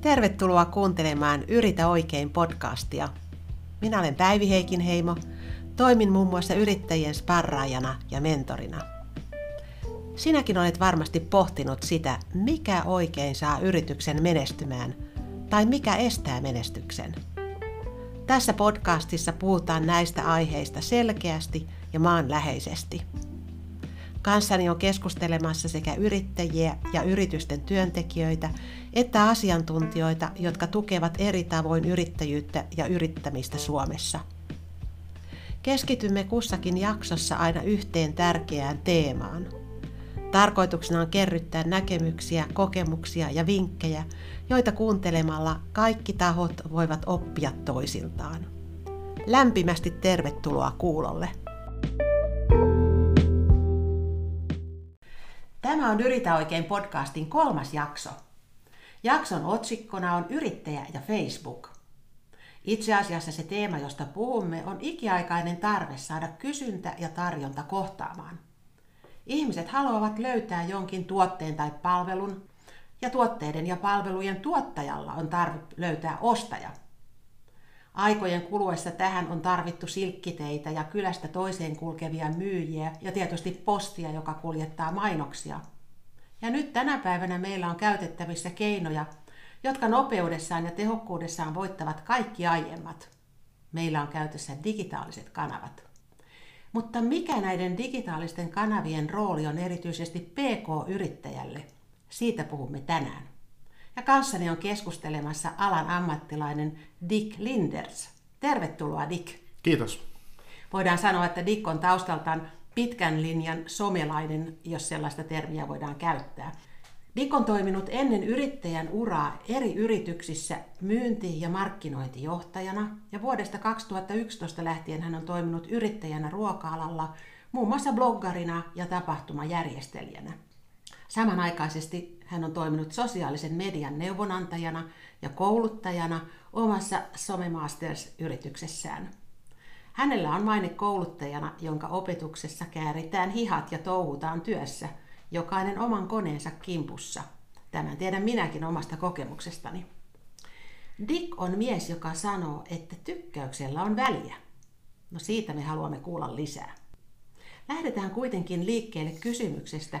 Tervetuloa kuuntelemaan Yritä oikein podcastia. Minä olen Päivi Heikinheimo. Toimin muun muassa yrittäjien sparraajana ja mentorina. Sinäkin olet varmasti pohtinut sitä, mikä oikein saa yrityksen menestymään tai mikä estää menestyksen. Tässä podcastissa puhutaan näistä aiheista selkeästi ja maanläheisesti. Kanssani on keskustelemassa sekä yrittäjiä ja yritysten työntekijöitä että asiantuntijoita, jotka tukevat eri tavoin yrittäjyyttä ja yrittämistä Suomessa. Keskitymme kussakin jaksossa aina yhteen tärkeään teemaan. Tarkoituksena on kerryttää näkemyksiä, kokemuksia ja vinkkejä, joita kuuntelemalla kaikki tahot voivat oppia toisiltaan. Lämpimästi tervetuloa kuulolle! Tämä on Yritä oikein podcastin kolmas jakso. Jakson otsikkona on Yrittäjä ja Facebook. Itse asiassa se teema, josta puhumme, on ikiaikainen tarve saada kysyntä ja tarjonta kohtaamaan. Ihmiset haluavat löytää jonkin tuotteen tai palvelun, ja tuotteiden ja palvelujen tuottajalla on tarve löytää ostaja – Aikojen kuluessa tähän on tarvittu silkkiteitä ja kylästä toiseen kulkevia myyjiä ja tietysti postia, joka kuljettaa mainoksia. Ja nyt tänä päivänä meillä on käytettävissä keinoja, jotka nopeudessaan ja tehokkuudessaan voittavat kaikki aiemmat. Meillä on käytössä digitaaliset kanavat. Mutta mikä näiden digitaalisten kanavien rooli on erityisesti PK-yrittäjälle? Siitä puhumme tänään ja kanssani on keskustelemassa alan ammattilainen Dick Linders. Tervetuloa Dick. Kiitos. Voidaan sanoa, että Dick on taustaltaan pitkän linjan somelainen, jos sellaista termiä voidaan käyttää. Dick on toiminut ennen yrittäjän uraa eri yrityksissä myynti- ja markkinointijohtajana ja vuodesta 2011 lähtien hän on toiminut yrittäjänä ruoka-alalla, muun muassa bloggarina ja tapahtumajärjestelijänä. Samanaikaisesti hän on toiminut sosiaalisen median neuvonantajana ja kouluttajana omassa Somemasters-yrityksessään. Hänellä on maine kouluttajana, jonka opetuksessa kääritään hihat ja touhutaan työssä, jokainen oman koneensa kimpussa. Tämän tiedän minäkin omasta kokemuksestani. Dick on mies, joka sanoo, että tykkäyksellä on väliä. No siitä me haluamme kuulla lisää. Lähdetään kuitenkin liikkeelle kysymyksestä,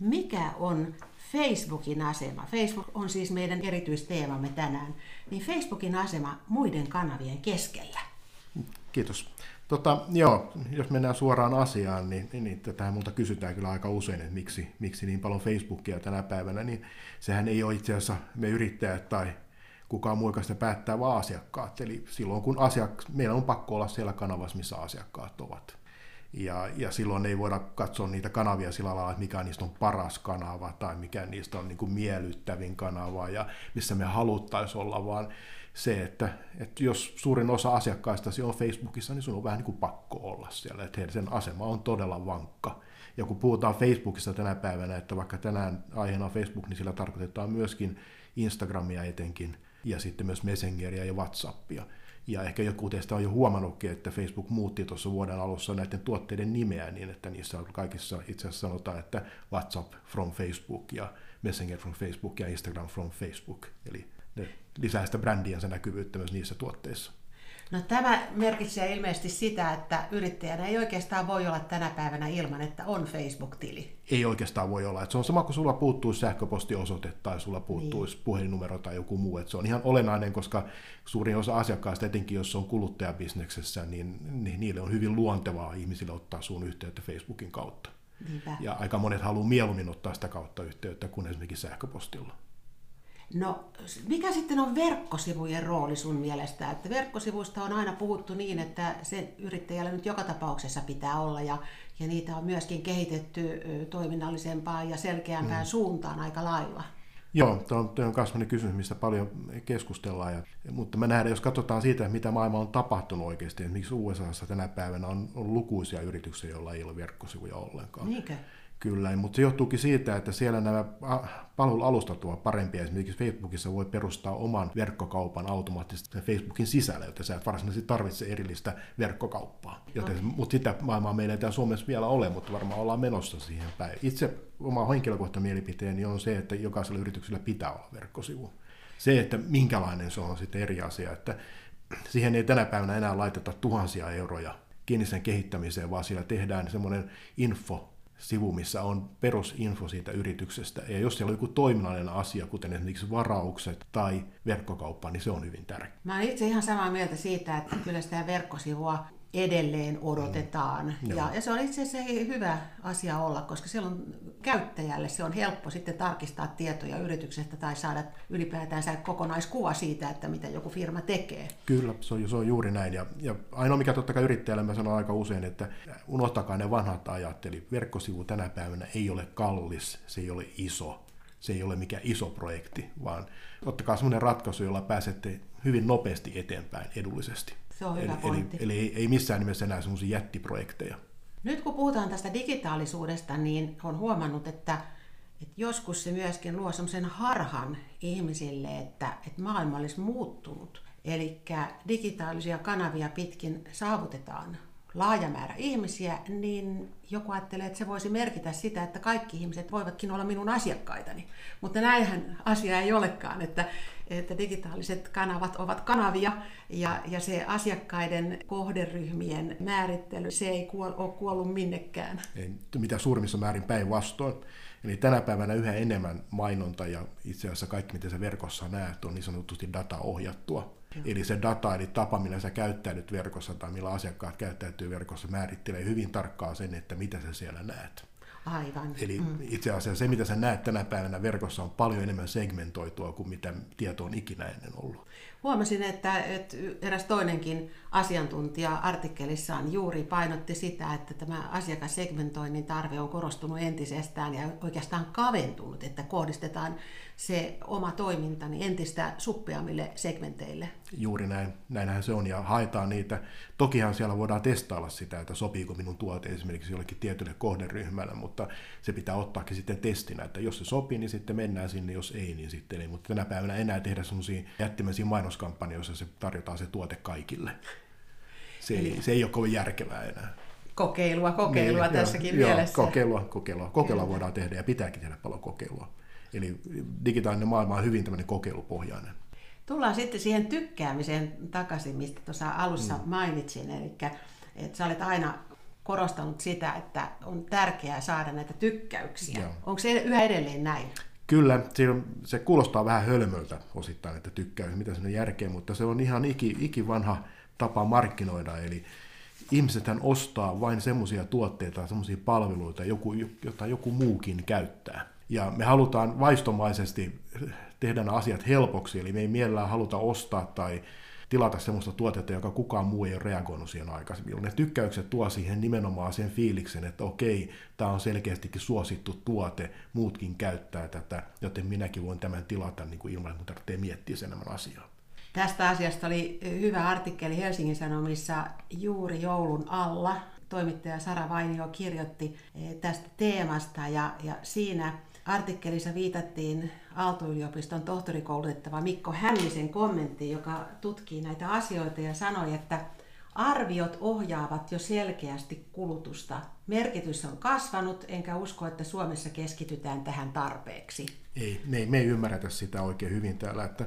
mikä on Facebookin asema. Facebook on siis meidän erityisteemamme tänään. Niin Facebookin asema muiden kanavien keskellä. Kiitos. Tota, joo, jos mennään suoraan asiaan, niin, niin, niin tähän multa kysytään kyllä aika usein, että miksi, miksi niin paljon Facebookia tänä päivänä, niin sehän ei ole itse asiassa me yrittäjät tai kukaan muu, sitä päättää, vaan asiakkaat. Eli silloin kun asiak- meillä on pakko olla siellä kanavassa, missä asiakkaat ovat. Ja, ja silloin ei voida katsoa niitä kanavia sillä lailla, että mikä niistä on paras kanava tai mikä niistä on niin kuin miellyttävin kanava ja missä me haluttaisiin olla, vaan se, että, että jos suurin osa asiakkaista on Facebookissa, niin sun on vähän niin kuin pakko olla siellä, että sen asema on todella vankka. Ja kun puhutaan Facebookista tänä päivänä, että vaikka tänään aiheena on Facebook, niin sillä tarkoitetaan myöskin Instagramia etenkin, ja sitten myös Messengeria ja Whatsappia. Ja ehkä joku teistä on jo huomannutkin, että Facebook muutti tuossa vuoden alussa näiden tuotteiden nimeä niin, että niissä kaikissa itse asiassa sanotaan, että WhatsApp from Facebook ja Messenger from Facebook ja Instagram from Facebook. Eli ne lisää sitä brändiänsä näkyvyyttä myös niissä tuotteissa. No tämä merkitsee ilmeisesti sitä, että yrittäjänä ei oikeastaan voi olla tänä päivänä ilman, että on Facebook-tili. Ei oikeastaan voi olla. Että se on sama kuin sulla puuttuisi sähköpostiosoite tai sulla puuttuisi niin. puhelinnumero tai joku muu. Että se on ihan olennainen, koska suurin osa asiakkaista, etenkin jos on kuluttajabisneksessä, niin, niin niille on hyvin luontevaa ihmisille ottaa sun yhteyttä Facebookin kautta. Niinpä. Ja aika monet haluaa mieluummin ottaa sitä kautta yhteyttä kuin esimerkiksi sähköpostilla. No, mikä sitten on verkkosivujen rooli sun mielestä? Että verkkosivuista on aina puhuttu niin, että se yrittäjällä nyt joka tapauksessa pitää olla ja, ja niitä on myöskin kehitetty toiminnallisempaan ja selkeämpään mm. suuntaan aika lailla. Joo, tuo on, tuo on kasvainen kysymys, mistä paljon keskustellaan. Ja, mutta me nähdään, jos katsotaan siitä, mitä maailma on tapahtunut oikeasti, miksi USAssa tänä päivänä on, on lukuisia yrityksiä, joilla ei ole verkkosivuja ollenkaan. Niinkö? Kyllä, mutta se johtuukin siitä, että siellä nämä palvelualustat ovat parempia. Esimerkiksi Facebookissa voi perustaa oman verkkokaupan automaattisesti Facebookin sisällä, joten sä et varsinaisesti tarvitse erillistä verkkokauppaa. Joten, okay. Mutta sitä maailmaa meillä ei täällä Suomessa vielä ole, mutta varmaan ollaan menossa siihen päin. Itse oma henkilökohtainen mielipiteeni on se, että jokaisella yrityksellä pitää olla verkkosivu. Se, että minkälainen se on sitten eri asia, että siihen ei tänä päivänä enää laiteta tuhansia euroja kiinni sen kehittämiseen, vaan siellä tehdään semmoinen info, sivu, missä on perusinfo siitä yrityksestä. Ja jos siellä on joku toiminnallinen asia, kuten esimerkiksi varaukset tai verkkokauppa, niin se on hyvin tärkeää. Mä olen itse ihan samaa mieltä siitä, että kyllä sitä verkkosivua edelleen odotetaan. Mm, ja, ja se on itse asiassa hyvä asia olla, koska silloin käyttäjälle se on helppo sitten tarkistaa tietoja yrityksestä tai saada ylipäätään kokonaiskuva siitä, että mitä joku firma tekee. Kyllä, se on, se on juuri näin. Ja, ja ainoa mikä totta kai yrittäjälle mä sanon aika usein, että unohtakaa ne vanhat ajat, eli verkkosivu tänä päivänä ei ole kallis, se ei ole iso se ei ole mikään iso projekti, vaan ottakaa sellainen ratkaisu, jolla pääsette hyvin nopeasti eteenpäin edullisesti. Se on hyvä eli, pointti. Eli, eli ei, missään nimessä enää sellaisia jättiprojekteja. Nyt kun puhutaan tästä digitaalisuudesta, niin on huomannut, että, että joskus se myöskin luo sellaisen harhan ihmisille, että, että maailma olisi muuttunut. Eli digitaalisia kanavia pitkin saavutetaan laaja määrä ihmisiä, niin joku ajattelee, että se voisi merkitä sitä, että kaikki ihmiset voivatkin olla minun asiakkaitani. Mutta näinhän asia ei olekaan, että, että digitaaliset kanavat ovat kanavia ja, ja se asiakkaiden kohderyhmien määrittely, se ei kuol, ole kuollut minnekään. Ei, mitä suurimmissa määrin päinvastoin. Eli tänä päivänä yhä enemmän mainonta ja itse asiassa kaikki, mitä sä verkossa näet, on niin sanotusti data-ohjattua. Joo. Eli se data, eli tapa, millä sä käyttäydyt verkossa tai millä asiakkaat käyttäytyy verkossa, määrittelee hyvin tarkkaan sen, että mitä sä siellä näet. Aivan. Eli mm. itse asiassa se, mitä sä näet tänä päivänä verkossa, on paljon enemmän segmentoitua kuin mitä tieto on ikinä ennen ollut. Huomasin, että, että eräs toinenkin asiantuntija artikkelissaan juuri painotti sitä, että tämä asiakassegmentoinnin tarve on korostunut entisestään ja oikeastaan kaventunut, että kohdistetaan se oma toiminta niin entistä suppeammille segmenteille. Juuri näin, näinhän se on ja haetaan niitä. Tokihan siellä voidaan testailla sitä, että sopiiko minun tuote esimerkiksi jollekin tietylle kohderyhmälle, mutta se pitää ottaakin sitten testinä, että jos se sopii, niin sitten mennään sinne, jos ei, niin sitten ei. Mutta tänä päivänä enää tehdä sellaisia jättimäisiä mainoskampanjoissa, se tarjotaan se tuote kaikille. Se, ei, se ei ole kovin järkevää enää kokeilua, kokeilua niin, tässäkin joo, mielessä. Joo, kokeilua, kokeilua. Kokeilua voidaan tehdä ja pitääkin tehdä paljon kokeilua. Eli digitaalinen maailma on hyvin tämmöinen kokeilupohjainen. Tullaan sitten siihen tykkäämiseen takaisin, mistä tuossa alussa mm. mainitsin. Eli että sä olet aina korostanut sitä, että on tärkeää saada näitä tykkäyksiä. Joo. Onko se yhä edelleen näin? Kyllä, se kuulostaa vähän hölmöltä osittain, että tykkäys, mitä se on järkeä, mutta se on ihan iki, ikivanha tapa markkinoida, eli ihmisethän ostaa vain semmoisia tuotteita, semmoisia palveluita, joku, jota joku muukin käyttää. Ja me halutaan vaistomaisesti tehdä nämä asiat helpoksi, eli me ei mielellään haluta ostaa tai tilata semmoista tuotetta, joka kukaan muu ei ole reagoinut siihen aikaisemmin. Ne tykkäykset tuo siihen nimenomaan sen fiiliksen, että okei, tämä on selkeästikin suosittu tuote, muutkin käyttää tätä, joten minäkin voin tämän tilata niin kuin ilman, että tarvitsee miettiä sen enemmän asiaa. Tästä asiasta oli hyvä artikkeli Helsingin Sanomissa juuri joulun alla. Toimittaja Sara Vainio kirjoitti eh, tästä teemasta ja, ja siinä artikkelissa viitattiin Aalto-yliopiston tohtorikoulutettava Mikko Hännisen kommentti, joka tutkii näitä asioita ja sanoi, että arviot ohjaavat jo selkeästi kulutusta. Merkitys on kasvanut, enkä usko, että Suomessa keskitytään tähän tarpeeksi. Ei, me ei, me ei ymmärretä sitä oikein hyvin täällä, että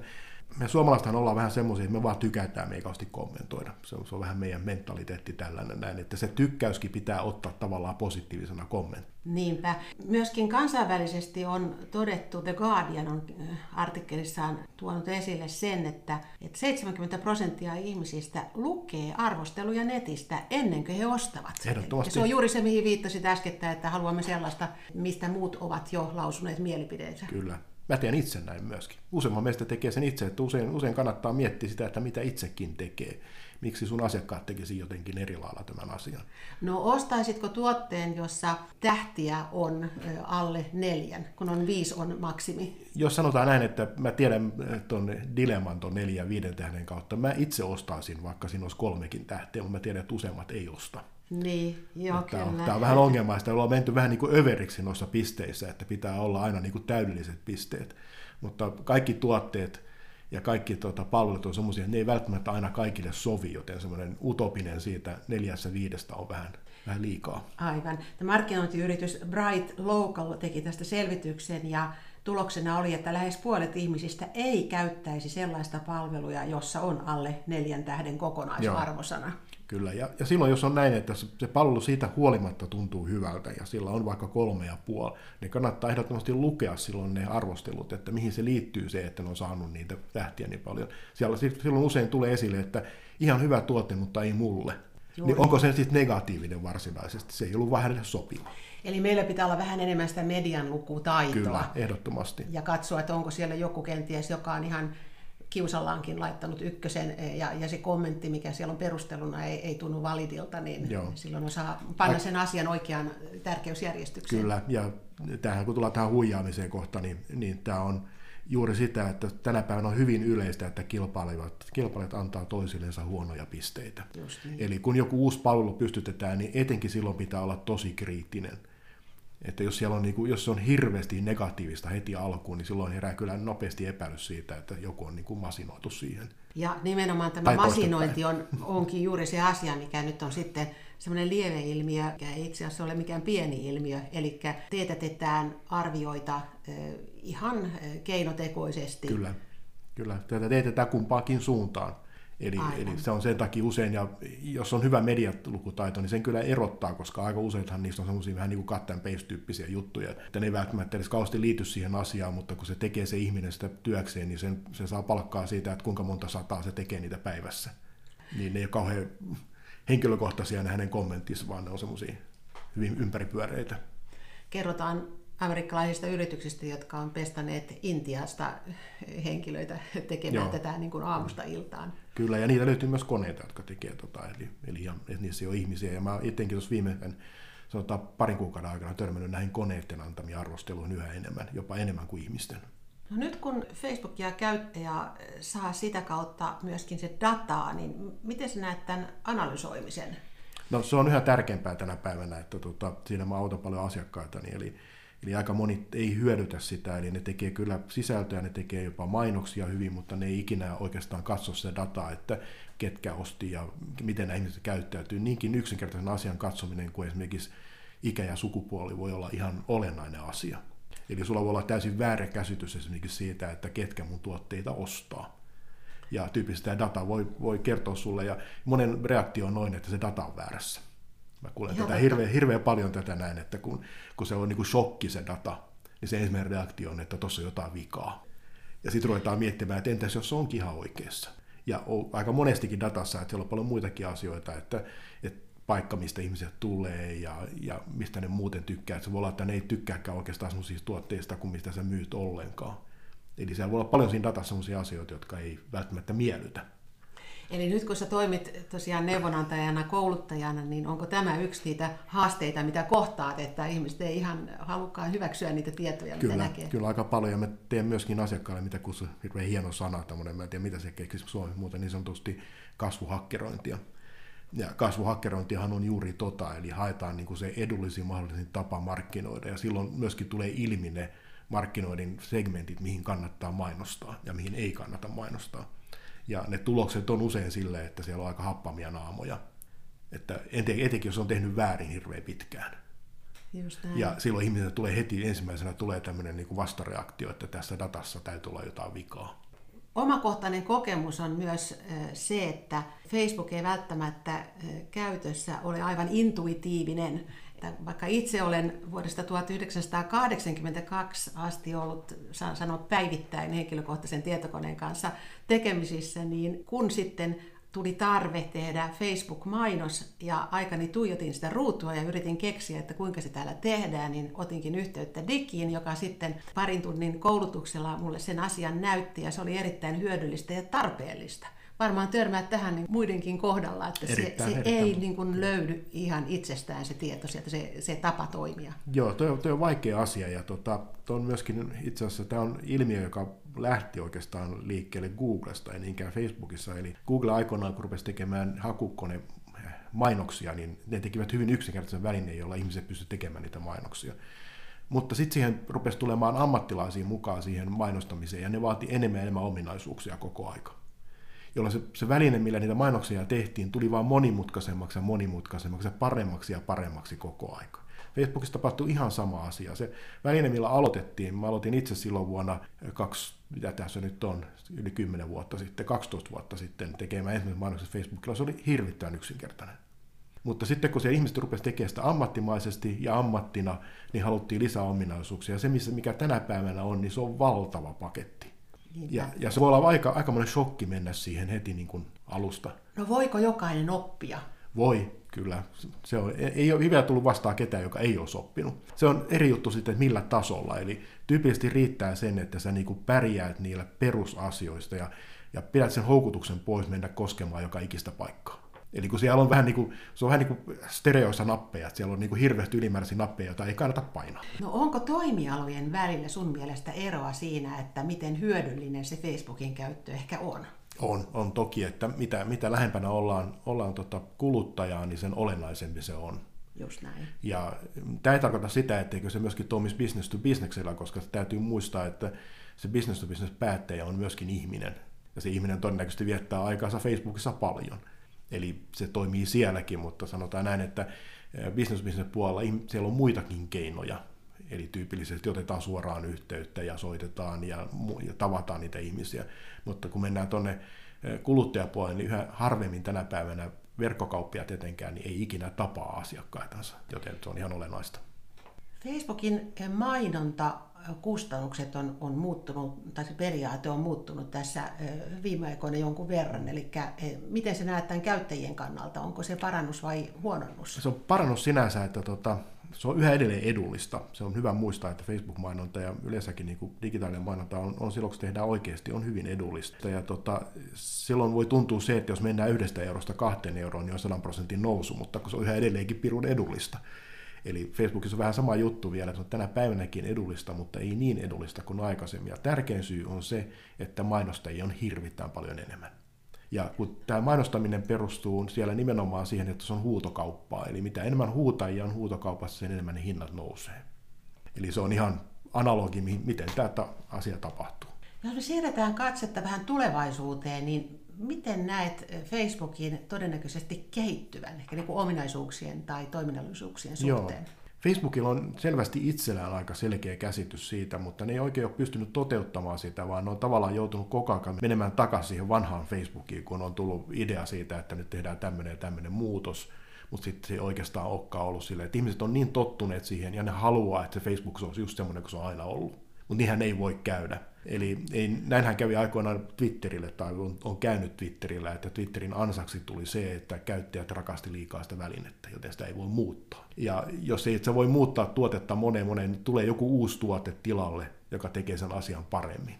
me suomalaisethan ollaan vähän semmoisia, että me vaan tykätään, me ei kauheasti kommentoida. Se on, se on vähän meidän mentaliteetti tällainen näin, että se tykkäyskin pitää ottaa tavallaan positiivisena kommenttina. Niinpä. Myöskin kansainvälisesti on todettu, The Guardian on äh, artikkelissaan tuonut esille sen, että, että 70 prosenttia ihmisistä lukee arvosteluja netistä ennen kuin he ostavat. Ehdottomasti. Ja se on juuri se, mihin viittasit äskettä, että haluamme sellaista, mistä muut ovat jo lausuneet mielipideensä. Kyllä. Mä teen itse näin myöskin. Useimman meistä tekee sen itse, että usein, usein kannattaa miettiä sitä, että mitä itsekin tekee. Miksi sun asiakkaat tekisi jotenkin eri lailla tämän asian? No ostaisitko tuotteen, jossa tähtiä on alle neljän, kun on viisi on maksimi? Jos sanotaan näin, että mä tiedän tuon dilemman tuon neljän viiden tähden kautta, mä itse ostaisin, vaikka siinä olisi kolmekin tähteä, mutta mä tiedän, että useimmat ei osta. Niin, joo, tämä on, tämä on vähän ongelmaista. Ollaan menty vähän niin kuin överiksi noissa pisteissä, että pitää olla aina niin kuin täydelliset pisteet. Mutta kaikki tuotteet ja kaikki tuota, palvelut on sellaisia, että ne ei välttämättä aina kaikille sovi, joten semmoinen utopinen siitä neljässä viidestä on vähän, vähän liikaa. Aivan. Tämä markkinointiyritys Bright Local teki tästä selvityksen ja tuloksena oli, että lähes puolet ihmisistä ei käyttäisi sellaista palveluja, jossa on alle neljän tähden kokonaisarvosana. Joo. Kyllä, ja, ja silloin jos on näin, että se palvelu siitä huolimatta tuntuu hyvältä ja sillä on vaikka kolme ja puoli, niin kannattaa ehdottomasti lukea silloin ne arvostelut, että mihin se liittyy se, että ne on saanut niitä tähtiä niin paljon. Siellä, silloin usein tulee esille, että ihan hyvä tuote, mutta ei mulle. Juuri. Niin onko se sitten negatiivinen varsinaisesti? Se ei ollut vähän sopiva. Eli meillä pitää olla vähän enemmän sitä median lukutaitoa. Kyllä, ehdottomasti. Ja katsoa, että onko siellä joku kenties, joka on ihan kiusallaankin laittanut ykkösen e, ja, ja se kommentti, mikä siellä on perusteluna, ei, ei tunnu validilta, niin Joo. silloin osaa panna sen asian oikeaan tärkeysjärjestykseen. Kyllä, ja tähän kun tullaan tähän huijaamiseen kohta, niin, niin tämä on juuri sitä, että tänä päivänä on hyvin yleistä, että kilpailijat, kilpailijat antaa toisillensa huonoja pisteitä. niin. Eli kun joku uusi palvelu pystytetään, niin etenkin silloin pitää olla tosi kriittinen – että jos, siellä on, niin kuin, jos se on hirveästi negatiivista heti alkuun, niin silloin herää kyllä nopeasti epäilys siitä, että joku on niin kuin masinoitu siihen. Ja nimenomaan tämä tai masinointi on, onkin juuri se asia, mikä nyt on sitten semmoinen lieveilmiö, mikä ei itse asiassa ole mikään pieni ilmiö, eli teetätetään arvioita ihan keinotekoisesti. Kyllä, kyllä. Tätä teetetään kumpaakin suuntaan. Eli, eli se on sen takia usein, ja jos on hyvä medialukutaito, niin sen kyllä erottaa, koska aika useinhan niistä on semmoisia vähän niin kuin cut and paste-tyyppisiä juttuja, että ne ei välttämättä edes kauheasti liity siihen asiaan, mutta kun se tekee se ihminen sitä työkseen, niin sen, se saa palkkaa siitä, että kuinka monta sataa se tekee niitä päivässä. Niin ne ei ole kauhean henkilökohtaisia ne hänen kommenttissa, vaan ne on semmoisia hyvin ympäripyöreitä. Kerrotaan amerikkalaisista yrityksistä, jotka on pestaneet Intiasta henkilöitä tekemään Joo. tätä niin kuin aamusta iltaan. Kyllä, ja niitä löytyy myös koneita, jotka tekee tota, eli, eli ja, niissä on ihmisiä. Ja mä etenkin tuossa viime sanotaan parin kuukauden aikana törmännyt näihin koneiden antamia arvosteluihin yhä enemmän, jopa enemmän kuin ihmisten. No nyt kun Facebookia käyttäjä saa sitä kautta myöskin se dataa, niin miten sä näet tämän analysoimisen? No se on yhä tärkeämpää tänä päivänä, että tota, siinä mä autan paljon asiakkaita, niin eli Eli aika moni ei hyödytä sitä, eli ne tekee kyllä sisältöä, ne tekee jopa mainoksia hyvin, mutta ne ei ikinä oikeastaan katso sitä dataa, että ketkä osti ja miten nämä ihmiset käyttäytyy. Niinkin yksinkertaisen asian katsominen kuin esimerkiksi ikä ja sukupuoli voi olla ihan olennainen asia. Eli sulla voi olla täysin väärä käsitys esimerkiksi siitä, että ketkä mun tuotteita ostaa. Ja tyypillisesti tämä data voi, voi kertoa sulle, ja monen reaktio on noin, että se data on väärässä. Mä kuulen tätä hirveän, hirveän paljon tätä näin, että kun, kun se on niin kuin shokki se data, niin se ensimmäinen reaktio on, että tuossa on jotain vikaa. Ja sitten ruvetaan miettimään, että entäs jos se onkin ihan oikeassa. Ja on aika monestikin datassa, että siellä on paljon muitakin asioita, että, että paikka, mistä ihmiset tulee ja, ja mistä ne muuten tykkää. Että se voi olla, että ne ei tykkääkään oikeastaan sellaisista tuotteista kuin mistä sä myyt ollenkaan. Eli siellä voi olla paljon siinä datassa sellaisia asioita, jotka ei välttämättä miellytä. Eli nyt kun sä toimit tosiaan neuvonantajana, kouluttajana, niin onko tämä yksi niitä haasteita, mitä kohtaat, että ihmiset ei ihan halukkaan hyväksyä niitä tietoja, kyllä, mitä näkee? Kyllä, aika paljon. Ja mä teen myöskin asiakkaille, mitä kutsu, hirveän hieno sana, tämmöinen, mä en tiedä mitä se keksisi Suomi muuten, niin sanotusti kasvuhakkerointia. Ja kasvuhakkerointihan on juuri tota, eli haetaan niin kuin se edullisin mahdollisin tapa markkinoida, ja silloin myöskin tulee ilmi ne markkinoiden segmentit, mihin kannattaa mainostaa ja mihin ei kannata mainostaa. Ja ne tulokset on usein silleen, että siellä on aika happamia naamoja. Että etenkin jos on tehnyt väärin hirveän pitkään. Just ja silloin ihmisille tulee heti ensimmäisenä tulee tämmöinen niin kuin vastareaktio, että tässä datassa täytyy olla jotain vikaa. Omakohtainen kokemus on myös se, että Facebook ei välttämättä käytössä ole aivan intuitiivinen että vaikka itse olen vuodesta 1982 asti ollut, saan sanoa päivittäin henkilökohtaisen tietokoneen kanssa tekemisissä, niin kun sitten tuli tarve tehdä Facebook-mainos ja aikani tuijotin sitä ruutua ja yritin keksiä, että kuinka se täällä tehdään, niin otinkin yhteyttä Dikiin, joka sitten parin tunnin koulutuksella mulle sen asian näytti ja se oli erittäin hyödyllistä ja tarpeellista varmaan törmää tähän niin muidenkin kohdalla, että erittäin, se, se ei niin kuin löydy ihan itsestään se tieto sieltä, se, se tapa toimia. Joo, toi on, toi on vaikea asia ja tota, toi on myöskin itse asiassa tämä on ilmiö, joka lähti oikeastaan liikkeelle Googlesta, ei niinkään Facebookissa. Eli Google aikoinaan, kun rupesi tekemään hakukone mainoksia, niin ne tekivät hyvin yksinkertaisen välineen, jolla ihmiset pystyivät tekemään niitä mainoksia. Mutta sitten siihen rupesi tulemaan ammattilaisia mukaan siihen mainostamiseen, ja ne vaati enemmän ja enemmän ominaisuuksia koko aika jolloin se, se väline, millä niitä mainoksia tehtiin, tuli vaan monimutkaisemmaksi ja monimutkaisemmaksi ja paremmaksi ja paremmaksi koko aika. Facebookissa tapahtui ihan sama asia. Se väline, millä aloitettiin, mä aloitin itse silloin vuonna kaksi, mitä tässä nyt on, yli 10 vuotta sitten, 12 vuotta sitten tekemään ensimmäisen mainoksen Facebookilla, se oli hirvittävän yksinkertainen. Mutta sitten kun se ihmiset rupesivat tekemään sitä ammattimaisesti ja ammattina, niin haluttiin lisää ominaisuuksia. Ja se, mikä tänä päivänä on, niin se on valtava paketti. Ja, ja se voi olla aika, aika monen shokki mennä siihen heti niin kuin alusta. No voiko jokainen oppia? Voi, kyllä. Se on, ei ole hyvä tullut vastaan ketään, joka ei ole oppinut. Se on eri juttu sitten, että millä tasolla. Eli tyypillisesti riittää sen, että sä niin kuin pärjäät niillä perusasioista ja, ja pidät sen houkutuksen pois mennä koskemaan joka ikistä paikkaa. Eli kun siellä on vähän niin kuin, se on vähän niin kuin stereoissa nappeja, että siellä on niin kuin hirveästi ylimääräisiä nappeja, joita ei kannata painaa. No onko toimialojen välillä sun mielestä eroa siinä, että miten hyödyllinen se Facebookin käyttö ehkä on? On, on toki, että mitä, mitä lähempänä ollaan, ollaan tota kuluttajaa, niin sen olennaisempi se on. Just näin. Ja tämä ei tarkoita sitä, etteikö se myöskin toimisi business to businessilla, koska täytyy muistaa, että se business to business päättäjä on myöskin ihminen. Ja se ihminen todennäköisesti viettää aikaansa Facebookissa paljon. Eli se toimii sielläkin, mutta sanotaan näin, että business business puolella siellä on muitakin keinoja. Eli tyypillisesti otetaan suoraan yhteyttä ja soitetaan ja, ja tavataan niitä ihmisiä. Mutta kun mennään tuonne kuluttajapuolelle, niin yhä harvemmin tänä päivänä verkkokauppia etenkään niin ei ikinä tapaa asiakkaitansa, joten se on ihan olennaista. Facebookin mainonta kustannukset on, on muuttunut, tai se periaate on muuttunut tässä viime aikoina jonkun verran. Eli miten se näet tämän käyttäjien kannalta? Onko se parannus vai huononnus? Se on parannus sinänsä, että tota, se on yhä edelleen edullista. Se on hyvä muistaa, että Facebook-mainonta ja yleensäkin niin kuin digitaalinen mainonta on, on silloin, kun se tehdään oikeasti, on hyvin edullista. Ja tota, silloin voi tuntua se, että jos mennään yhdestä eurosta kahteen euroon, niin on 100 prosentin nousu, mutta kun se on yhä edelleenkin pirun edullista. Eli Facebookissa on vähän sama juttu vielä, että se on tänä päivänäkin edullista, mutta ei niin edullista kuin aikaisemmin. Ja tärkein syy on se, että mainostajia on hirvittävän paljon enemmän. Ja kun tämä mainostaminen perustuu siellä nimenomaan siihen, että se on huutokauppaa, eli mitä enemmän huutajia on huutokaupassa, sen enemmän ne hinnat nousee. Eli se on ihan analogi, miten tämä asia tapahtuu. Jos me siirretään katsetta vähän tulevaisuuteen, niin miten näet Facebookin todennäköisesti kehittyvän, ehkä niin kuin ominaisuuksien tai toiminnallisuuksien suhteen? Joo. Facebookilla on selvästi itsellään aika selkeä käsitys siitä, mutta ne ei oikein ole pystynyt toteuttamaan sitä, vaan ne on tavallaan joutunut koko ajan menemään takaisin siihen vanhaan Facebookiin, kun on tullut idea siitä, että nyt tehdään tämmöinen ja tämmöinen muutos, mutta sitten se ei oikeastaan olekaan ollut silleen, että ihmiset on niin tottuneet siihen ja ne haluaa, että se Facebook olisi just semmoinen kuin se on aina ollut. Mutta niinhän ei voi käydä. Eli ei, näinhän kävi aikoinaan Twitterille, tai on, on käynyt Twitterillä, että Twitterin ansaksi tuli se, että käyttäjät rakasti liikaa sitä välinettä, joten sitä ei voi muuttaa. Ja jos ei se voi muuttaa tuotetta moneen moneen, niin tulee joku uusi tuote tilalle, joka tekee sen asian paremmin.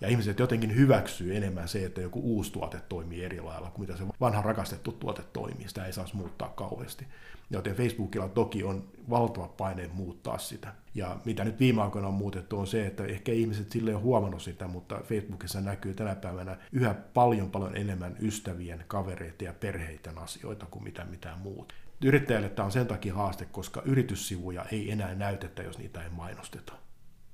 Ja ihmiset jotenkin hyväksyy enemmän se, että joku uusi tuote toimii eri lailla kuin mitä se vanha rakastettu tuote toimii. Sitä ei saisi muuttaa kauheasti. Joten Facebookilla toki on valtava paine muuttaa sitä. Ja mitä nyt viime aikoina on muutettu on se, että ehkä ihmiset sille ole huomannut sitä, mutta Facebookissa näkyy tänä päivänä yhä paljon paljon enemmän ystävien, kavereiden ja perheiden asioita kuin mitä mitään muuta. Yrittäjälle tämä on sen takia haaste, koska yrityssivuja ei enää näytetä, jos niitä ei mainosteta.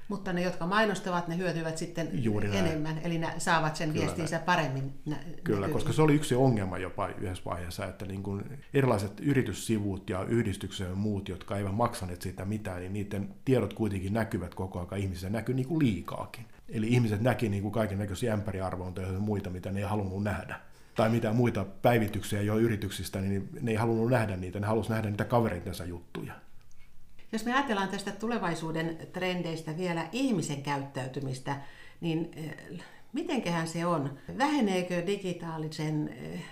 Mutta ne, jotka mainostavat, ne hyötyvät sitten Juuri enemmän, näin. eli ne saavat sen Kyllä viestinsä näin. paremmin nä- Kyllä, näkyviin. koska se oli yksi ongelma jopa yhdessä vaiheessa, että niin kuin erilaiset yrityssivut ja yhdistykset ja muut, jotka eivät maksaneet siitä mitään, niin niiden tiedot kuitenkin näkyvät koko ajan ihmisiä, näkyy niin kuin liikaakin. Eli ihmiset näki niin kuin kaiken näköisiä ämpäriarvoontoja ja muita, mitä ne ei halunnut nähdä tai mitä muita päivityksiä jo yrityksistä, niin ne ei halunnut nähdä niitä, ne halusivat nähdä niitä kavereitensa juttuja. Jos me ajatellaan tästä tulevaisuuden trendeistä vielä ihmisen käyttäytymistä, niin eh, mitenköhän se on? Väheneekö digitaalisen eh,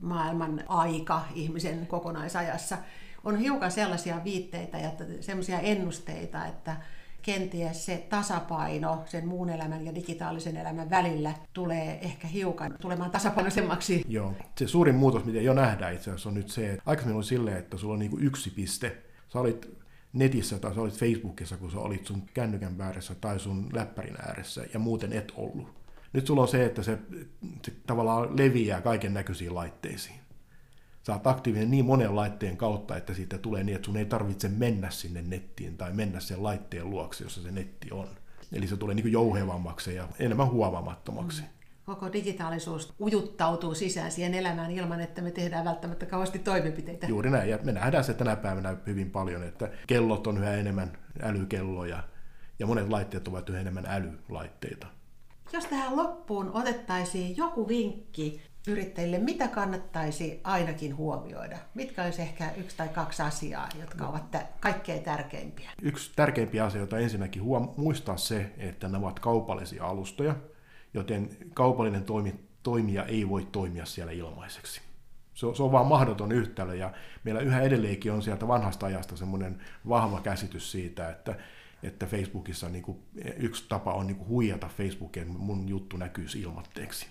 maailman aika ihmisen kokonaisajassa? On hiukan sellaisia viitteitä ja sellaisia ennusteita, että kenties se tasapaino sen muun elämän ja digitaalisen elämän välillä tulee ehkä hiukan tulemaan tasapainoisemmaksi. Joo. Se suurin muutos, mitä jo nähdään itse asiassa, on nyt se, että aikaisemmin oli silleen, että sulla on niin yksi piste. Sä olit netissä tai sä olit Facebookissa, kun sä olit sun kännykän ääressä tai sun läppärin ääressä ja muuten et ollut. Nyt sulla on se, että se, se tavallaan leviää kaiken näköisiin laitteisiin. Sä oot aktiivinen niin monen laitteen kautta, että siitä tulee niin, että sun ei tarvitse mennä sinne nettiin tai mennä sen laitteen luokse, jossa se netti on. Eli se tulee niin jouhevammaksi ja enemmän huomaamattomaksi. Mm. Koko digitaalisuus ujuttautuu sisään siihen elämään ilman, että me tehdään välttämättä kauheasti toimenpiteitä. Juuri näin, ja me nähdään se tänä päivänä hyvin paljon, että kellot on yhä enemmän älykelloja, ja monet laitteet ovat yhä enemmän älylaitteita. Jos tähän loppuun otettaisiin joku vinkki yrittäjille, mitä kannattaisi ainakin huomioida? Mitkä olisi ehkä yksi tai kaksi asiaa, jotka ovat kaikkein tärkeimpiä? Yksi tärkeimpiä asioita on ensinnäkin huom- muistaa se, että nämä ovat kaupallisia alustoja, joten kaupallinen toimi, toimija ei voi toimia siellä ilmaiseksi. Se on, se on vaan mahdoton yhtälö, ja meillä yhä edelleenkin on sieltä vanhasta ajasta semmoinen vahva käsitys siitä, että että Facebookissa niin kuin, yksi tapa on niin kuin huijata Facebookin, mun juttu näkyy ilmatteeksi.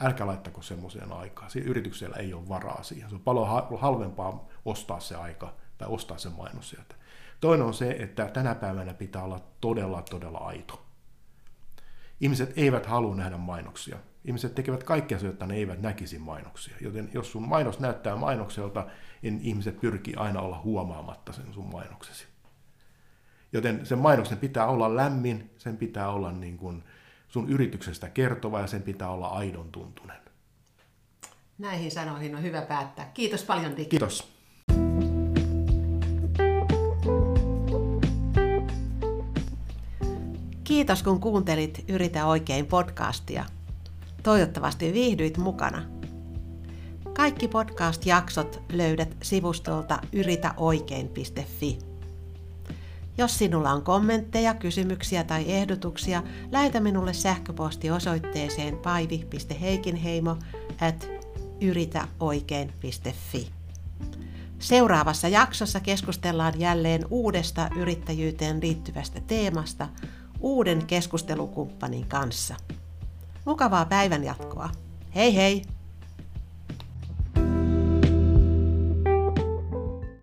Älkää laittako semmoiseen aikaa. Siinä yrityksellä ei ole varaa siihen. Se on paljon halvempaa ostaa se aika tai ostaa se mainos sieltä. Toinen on se, että tänä päivänä pitää olla todella, todella aito. Ihmiset eivät halua nähdä mainoksia. Ihmiset tekevät kaikkea se, että ne eivät näkisi mainoksia. Joten jos sun mainos näyttää mainokselta, niin ihmiset pyrkii aina olla huomaamatta sen sun mainoksesi. Joten sen mainoksen pitää olla lämmin, sen pitää olla niin kuin sun yrityksestä kertova ja sen pitää olla aidon tuntunen. Näihin sanoihin on hyvä päättää. Kiitos paljon Dick. Kiitos. Kiitos kun kuuntelit Yritä oikein podcastia. Toivottavasti viihdyit mukana. Kaikki podcast-jaksot löydät sivustolta yritäoikein.fi. Jos sinulla on kommentteja, kysymyksiä tai ehdotuksia, lähetä minulle sähköposti osoitteeseen paivi.heikinheimo at yritäoikein.fi. Seuraavassa jaksossa keskustellaan jälleen uudesta yrittäjyyteen liittyvästä teemasta uuden keskustelukumppanin kanssa. Mukavaa päivänjatkoa. Hei hei!